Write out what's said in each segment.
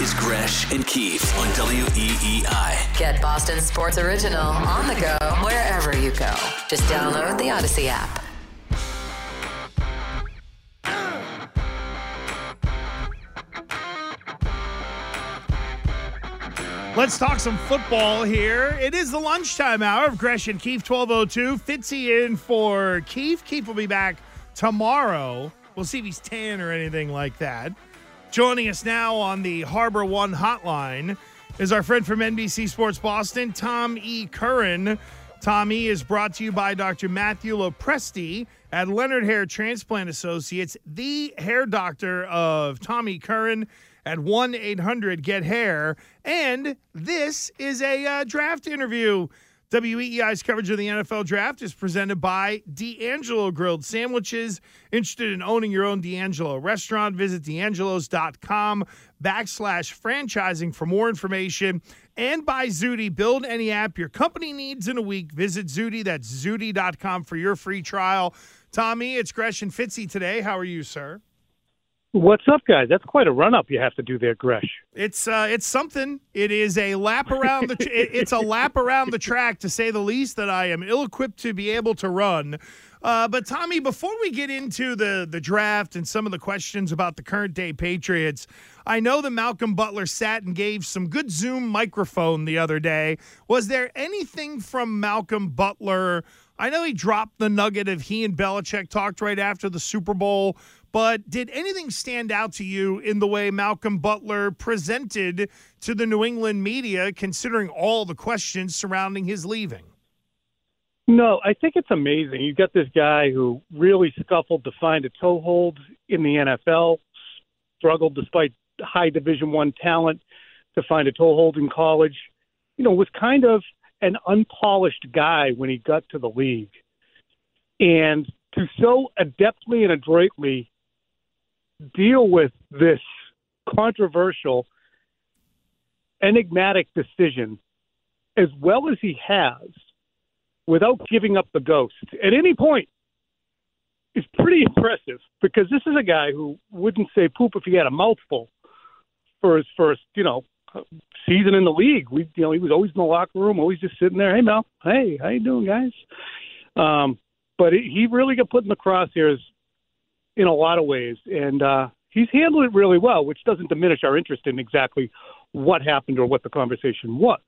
is Gresh and Keefe on WEEI. Get Boston Sports Original on the go wherever you go. Just download the Audacy app. Let's talk some football here. It is the lunchtime hour of Gresh and Keefe 1202. Fitzy in for Keefe. Keefe will be back tomorrow. We'll see if he's tan or anything like that. Joining us now on the Harbor One hotline is our friend from NBC Sports Boston, Tom E. Curran. Tom E. is brought to you by Dr. Matthew Lopresti at Leonard Hair Transplant Associates, the hair doctor of Tommy Curran at 1 800 Get Hair. And this is a uh, draft interview. WEEI's coverage of the NFL draft is presented by D'Angelo Grilled Sandwiches. Interested in owning your own D'Angelo restaurant? Visit d'angelos.com backslash franchising for more information. And by Zudy, build any app your company needs in a week. Visit Zudy, that's zudy.com for your free trial. Tommy, it's Gresh and Fitzy today. How are you, sir? What's up, guys? That's quite a run up you have to do there, Gresh. It's uh, it's something. It is a lap around the. it- it's a lap around the track, to say the least. That I am ill equipped to be able to run. Uh, but Tommy, before we get into the the draft and some of the questions about the current day Patriots, I know that Malcolm Butler sat and gave some good Zoom microphone the other day. Was there anything from Malcolm Butler? I know he dropped the nugget of he and Belichick talked right after the Super Bowl, but did anything stand out to you in the way Malcolm Butler presented to the New England media, considering all the questions surrounding his leaving? No, I think it's amazing. You got this guy who really scuffled to find a toehold in the NFL, struggled despite high Division One talent to find a toehold in college. You know, was kind of an unpolished guy when he got to the league, and to so adeptly and adroitly deal with this controversial, enigmatic decision as well as he has without giving up the ghost at any point is pretty impressive because this is a guy who wouldn't say poop if he had a mouthful for his first, you know, season in the league. We, you know, he was always in the locker room, always just sitting there. Hey, Mel. Hey, how you doing, guys? Um, but he he really got put in the crosshairs in a lot of ways, and uh, he's handled it really well, which doesn't diminish our interest in exactly what happened or what the conversation was.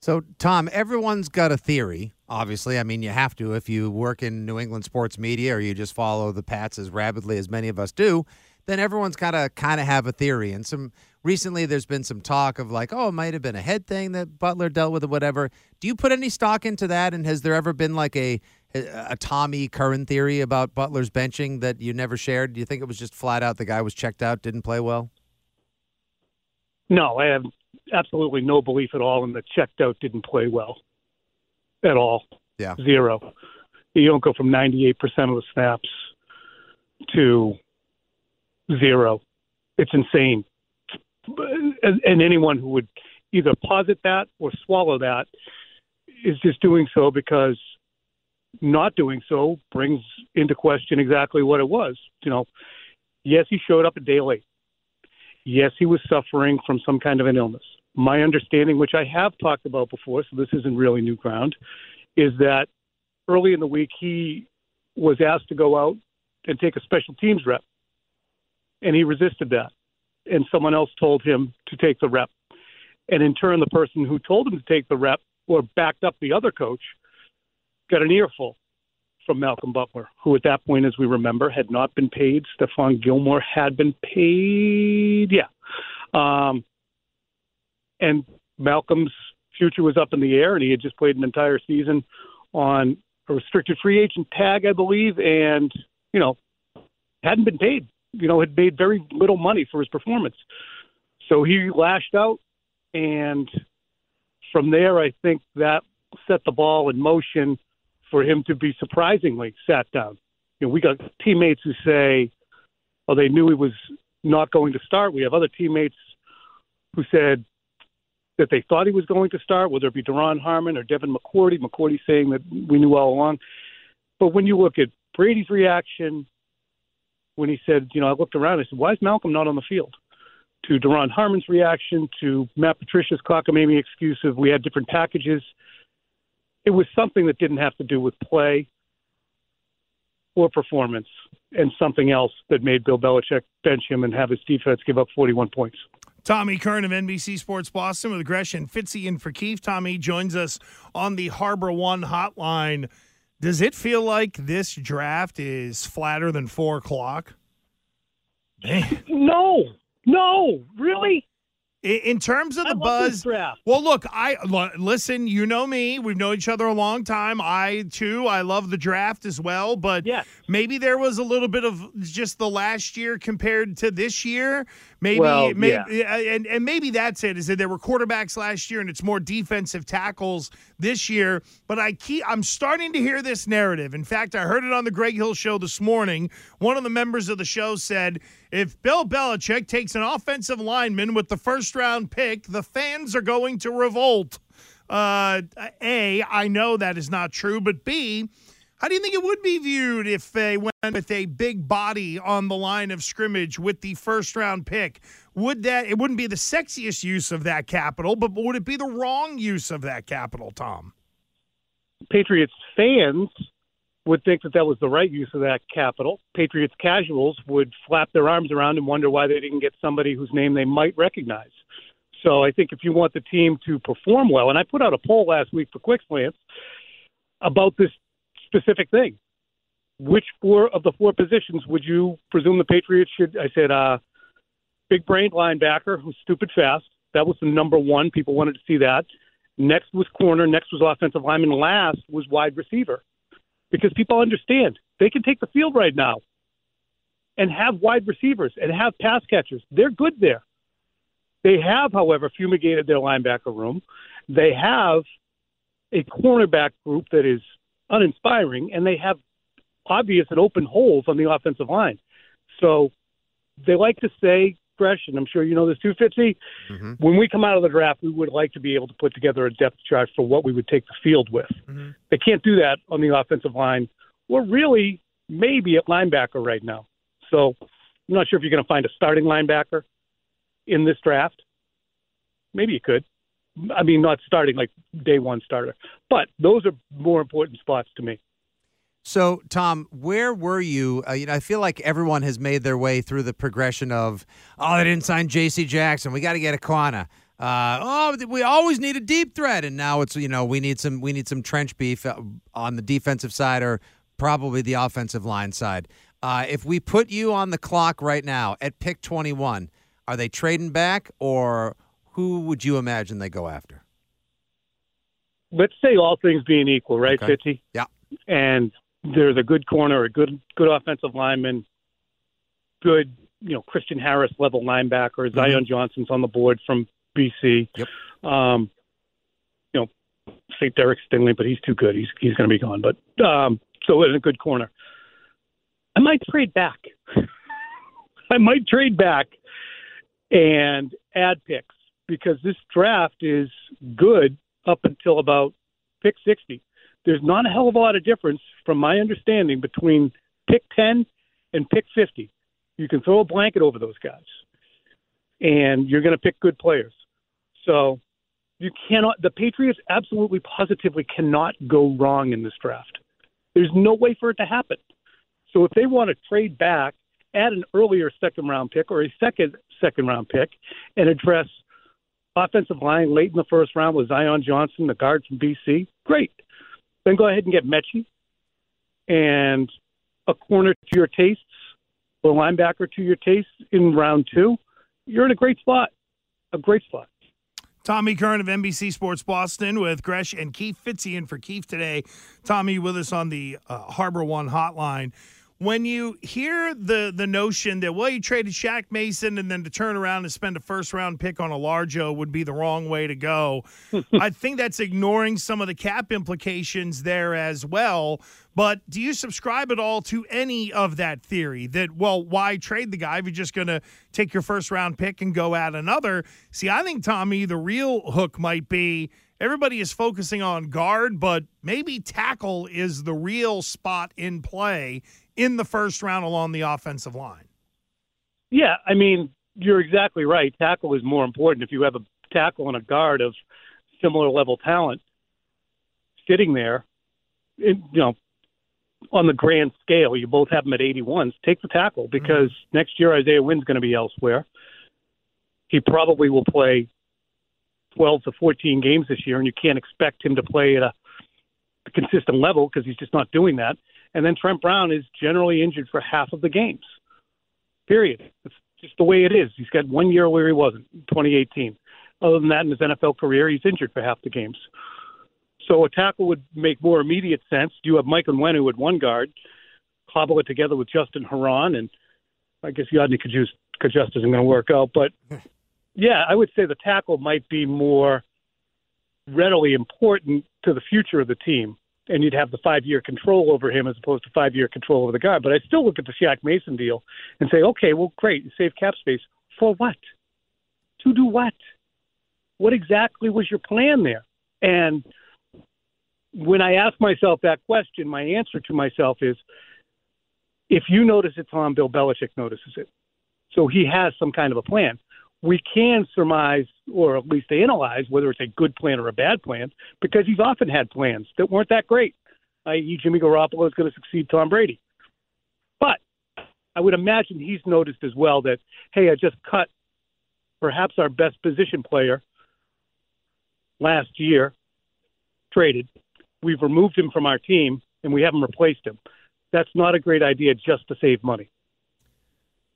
So, Tom, everyone's got a theory. Obviously, I mean, you have to if you work in New England sports media or you just follow the Pats as rapidly as many of us do. Then everyone's got to kind of have a theory. And some recently, there's been some talk of like, oh, it might have been a head thing that Butler dealt with or whatever. Do you put any stock into that? And has there ever been like a a Tommy Curran theory about Butler's benching that you never shared? Do you think it was just flat out the guy was checked out, didn't play well? No, I have absolutely no belief at all in the checked out didn't play well at all. Yeah. Zero. You don't go from 98% of the snaps to zero. It's insane. And, and anyone who would either posit that or swallow that is just doing so because not doing so brings into question exactly what it was. You know, yes, he showed up a day late. Yes, he was suffering from some kind of an illness. My understanding, which I have talked about before, so this isn't really new ground, is that early in the week he was asked to go out and take a special teams rep, and he resisted that. And someone else told him to take the rep. And in turn, the person who told him to take the rep or backed up the other coach got an earful from Malcolm Butler, who at that point, as we remember, had not been paid. Stephon Gilmore had been paid. Yeah. Um, and Malcolm's future was up in the air, and he had just played an entire season on a restricted free agent tag, I believe, and, you know, hadn't been paid. You know, had made very little money for his performance. So he lashed out, and from there, I think that set the ball in motion for him to be surprisingly sat down. You know, we got teammates who say, "Oh, they knew he was not going to start." We have other teammates who said that they thought he was going to start, whether it be Duron Harmon or Devin McCourty. McCourty saying that we knew all along. But when you look at Brady's reaction when he said, "You know," I looked around. I said, "Why is Malcolm not on the field?" to Duron Harmon's reaction to Matt Patricia's cockamamie excuse of we had different packages. It was something that didn't have to do with play or performance and something else that made Bill Belichick bench him and have his defense give up 41 points. Tommy Curran of NBC Sports Boston with Gresh and Fitzy in for Keefe. Tommy joins us on the Harbor One hotline. Does it feel like this draft is flatter than four o'clock? Man. No, no, really? In, in terms of the I buzz, well, look, I l- listen. You know me; we've known each other a long time. I too, I love the draft as well. But Yes. maybe there was a little bit of just the last year compared to this year. Maybe, Well, maybe, and and maybe that's it. Is that there were quarterbacks last year, and it's more defensive tackles this year. But I keep, I'm starting to hear this narrative. In fact, I heard it on the Greg Hill show this morning. One of the members of the show said, if Bill Belichick takes an offensive lineman with the first round pick, the fans are going to revolt. Uh, a, I know that is not true, but B, how do you think it would be viewed if they went with a big body on the line of scrimmage with the first round pick? Would that it wouldn't be the sexiest use of that capital, but would it be the wrong use of that capital, Tom? Patriots fans would think that that was the right use of that capital. Patriots casuals would flap their arms around and wonder why they didn't get somebody whose name they might recognize. So I think if you want the team to perform well, and I put out a poll last week for Quick Slants about this specific thing. Which four of the four positions would you presume the Patriots should? I said, uh, big brain linebacker who's stupid fast. That was the number one. People wanted to see that. Next was corner. Next was offensive lineman. Last was wide receiver. Because people understand they can take the field right now and have wide receivers and have pass catchers. They're good there. They have, however, fumigated their linebacker room. They have a cornerback group that is uninspiring, and they have obvious and open holes on the offensive line. So they like to say, Gresh, and I'm sure you know this too, Fitzy, Mhm. when we come out of the draft, we would like to be able to put together a depth chart for what we would take the field with. Mhm. They can't do that on the offensive line, or really maybe at linebacker right now. So I'm not sure if you're going to find a starting linebacker in this draft. Maybe you could. I mean, not starting like day one starter, but those are more important spots to me. So, Tom, where were you? Uh, you know, I feel like everyone has made their way through the progression of, oh, they didn't sign J.C. Jackson. We got to get a corner. Uh, oh, we always need a deep threat, and now it's you know we need some we need some trench beef uh, on the defensive side or probably the offensive line side. Uh, if we put you on the clock right now at pick twenty one, are they trading back or who would you imagine they go after? Let's say all things being equal, right, Okay. Fitzy? Yeah. And there's a good corner, a good good offensive lineman, good you know Christian Harris level linebacker. Zion Johnson's on the board from BC. Yep. Um, you know, say Derek Stingley, but he's too good. He's he's going to be gone. But um, so in a good corner, I might trade back. I might trade back and add picks because this draft is good up until about pick 60. There's not a hell of a lot of difference, from my understanding, between pick 10 and pick 50. You can throw a blanket over those guys, and you're going to pick good players. So you cannot, the Patriots absolutely positively cannot go wrong in this draft. There's no way for it to happen. So if they want to trade back, add an earlier second round pick or a second second round pick and address offensive line late in the first round with Zion Johnson, the guard from BC, great. Then go ahead and get Mechie and a corner to your tastes or linebacker to your tastes in round two. You're in a great spot. A great spot. Tommy Curran of NBC Sports Boston with Gresh and Keefe Fitzy in for Keefe today. Tommy with us on the uh, Harbor One hotline. When you hear the the notion that well you traded Shaq Mason and then to turn around and spend a first round pick on a Largo would be the wrong way to go, I think that's ignoring some of the cap implications there as well. But do you subscribe at all to any of that theory that, well, why trade the guy if you're just going to take your first round pick and go at another? See, I think, Tommy, the real hook might be everybody is focusing on guard, but maybe tackle is the real spot in play in the first round along the offensive line. Yeah, I mean, you're exactly right. Tackle is more important. If you have a tackle and a guard of similar level talent sitting there, it, you know, on the grand scale, you both have them at 81s. Take the tackle because mm-hmm. next year Isaiah Wynn's going to be elsewhere. He probably will play 12 to 14 games this year, and you can't expect him to play at a, a consistent level because he's just not doing that. And then Trent Brown is generally injured for half of the games. Period. It's just the way it is. He's got one year where he wasn't, 2018. Other than that, in his NFL career, he's injured for half the games. So a tackle would make more immediate sense. Do you have Mike Onwenu at one guard, cobble it together with Justin Herron, and I guess Yodny Cajuste isn't going to work out. But yeah, I would say the tackle might be more readily important to the future of the team, and you'd have the five-year control over him as opposed to five-year control over the guy. But I still look at the Shaq Mason deal and say, okay, well, great, you save cap space for what? To do what? What exactly was your plan there? And when I ask myself that question, my answer to myself is if you notice it, Tom, Bill Belichick notices it. So he has some kind of a plan. We can surmise or at least analyze whether it's a good plan or a bad plan because he's often had plans that weren't that great, i.e., Jimmy Garoppolo is going to succeed Tom Brady. But I would imagine he's noticed as well that, hey, I just cut perhaps our best position player last year, traded, we've removed him from our team and we haven't replaced him. That's not a great idea just to save money.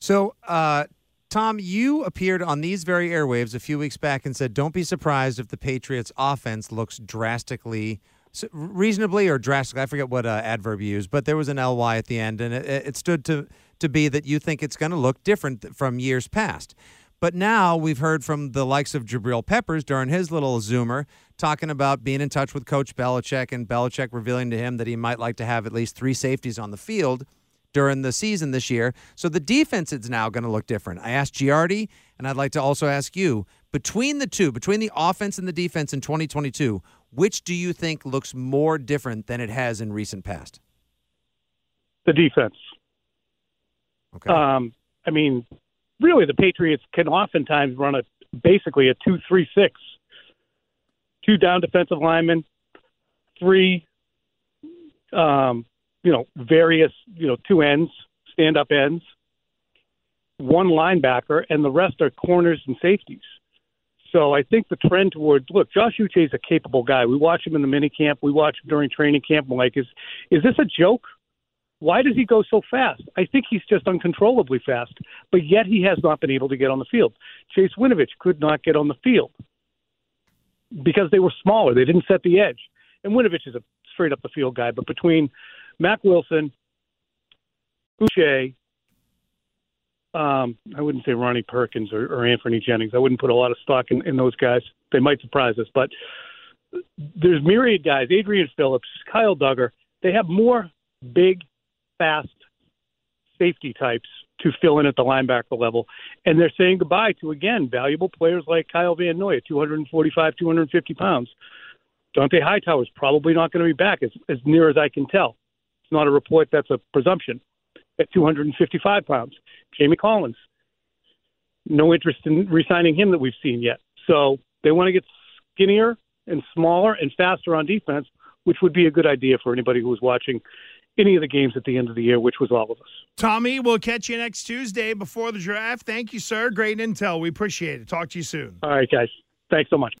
So, uh, Tom, you appeared on these very airwaves a few weeks back and said, "Don't be surprised if the Patriots' offense looks drastically, reasonably or drastically. I forget what uh, adverb you used, but there was an ly at the end, and it, it stood to to be that you think it's going to look different from years past." But now we've heard from the likes of Jabril Peppers during his little Zoomer talking about being in touch with Coach Belichick and Belichick revealing to him that he might like to have at least three safeties on the field during the season this year. So the defense is now going to look different. I asked Giardi, and I'd like to also ask you between the two, between the offense and the defense in 2022, which do you think looks more different than it has in recent past? The defense. Okay. Um, I mean, really the Patriots can oftentimes run a basically a two three six. Two down defensive linemen, three um, you know, various, you know, two ends, stand up ends, one linebacker, and the rest are corners and safeties. So I think the trend toward look, Josh Uche is a capable guy. We watch him in the mini camp, we watch him during training camp. I'm like, is is this a joke? Why does he go so fast? I think he's just uncontrollably fast, but yet he has not been able to get on the field. Chase Winovich could not get on the field because they were smaller. They didn't set the edge. And Winovich is a straight up the field guy, but between Mack Wilson, Uche, um, I wouldn't say Ronnie Perkins or, or Anfernee Jennings. I wouldn't put a lot of stock in, in those guys. They might surprise us, but there's myriad guys. Adrian Phillips, Kyle Dugger. They have more big fast safety types to fill in at the linebacker level. And they're saying goodbye to, again, valuable players like Kyle Van Noy at 245, 250 pounds. Dont'a Hightower is probably not going to be back, as, as near as I can tell. It's not a report, that's a presumption, at 255 pounds. Jamie Collins, no interest in re signing him that we've seen yet. So they want to get skinnier and smaller and faster on defense, which would be a good idea for anybody who was watching any of the games at the end of the year, which was all of us. Tommy, we'll catch you next Tuesday before the draft. Thank you, sir. Great intel. We appreciate it. Talk to you soon. All right, guys. Thanks so much.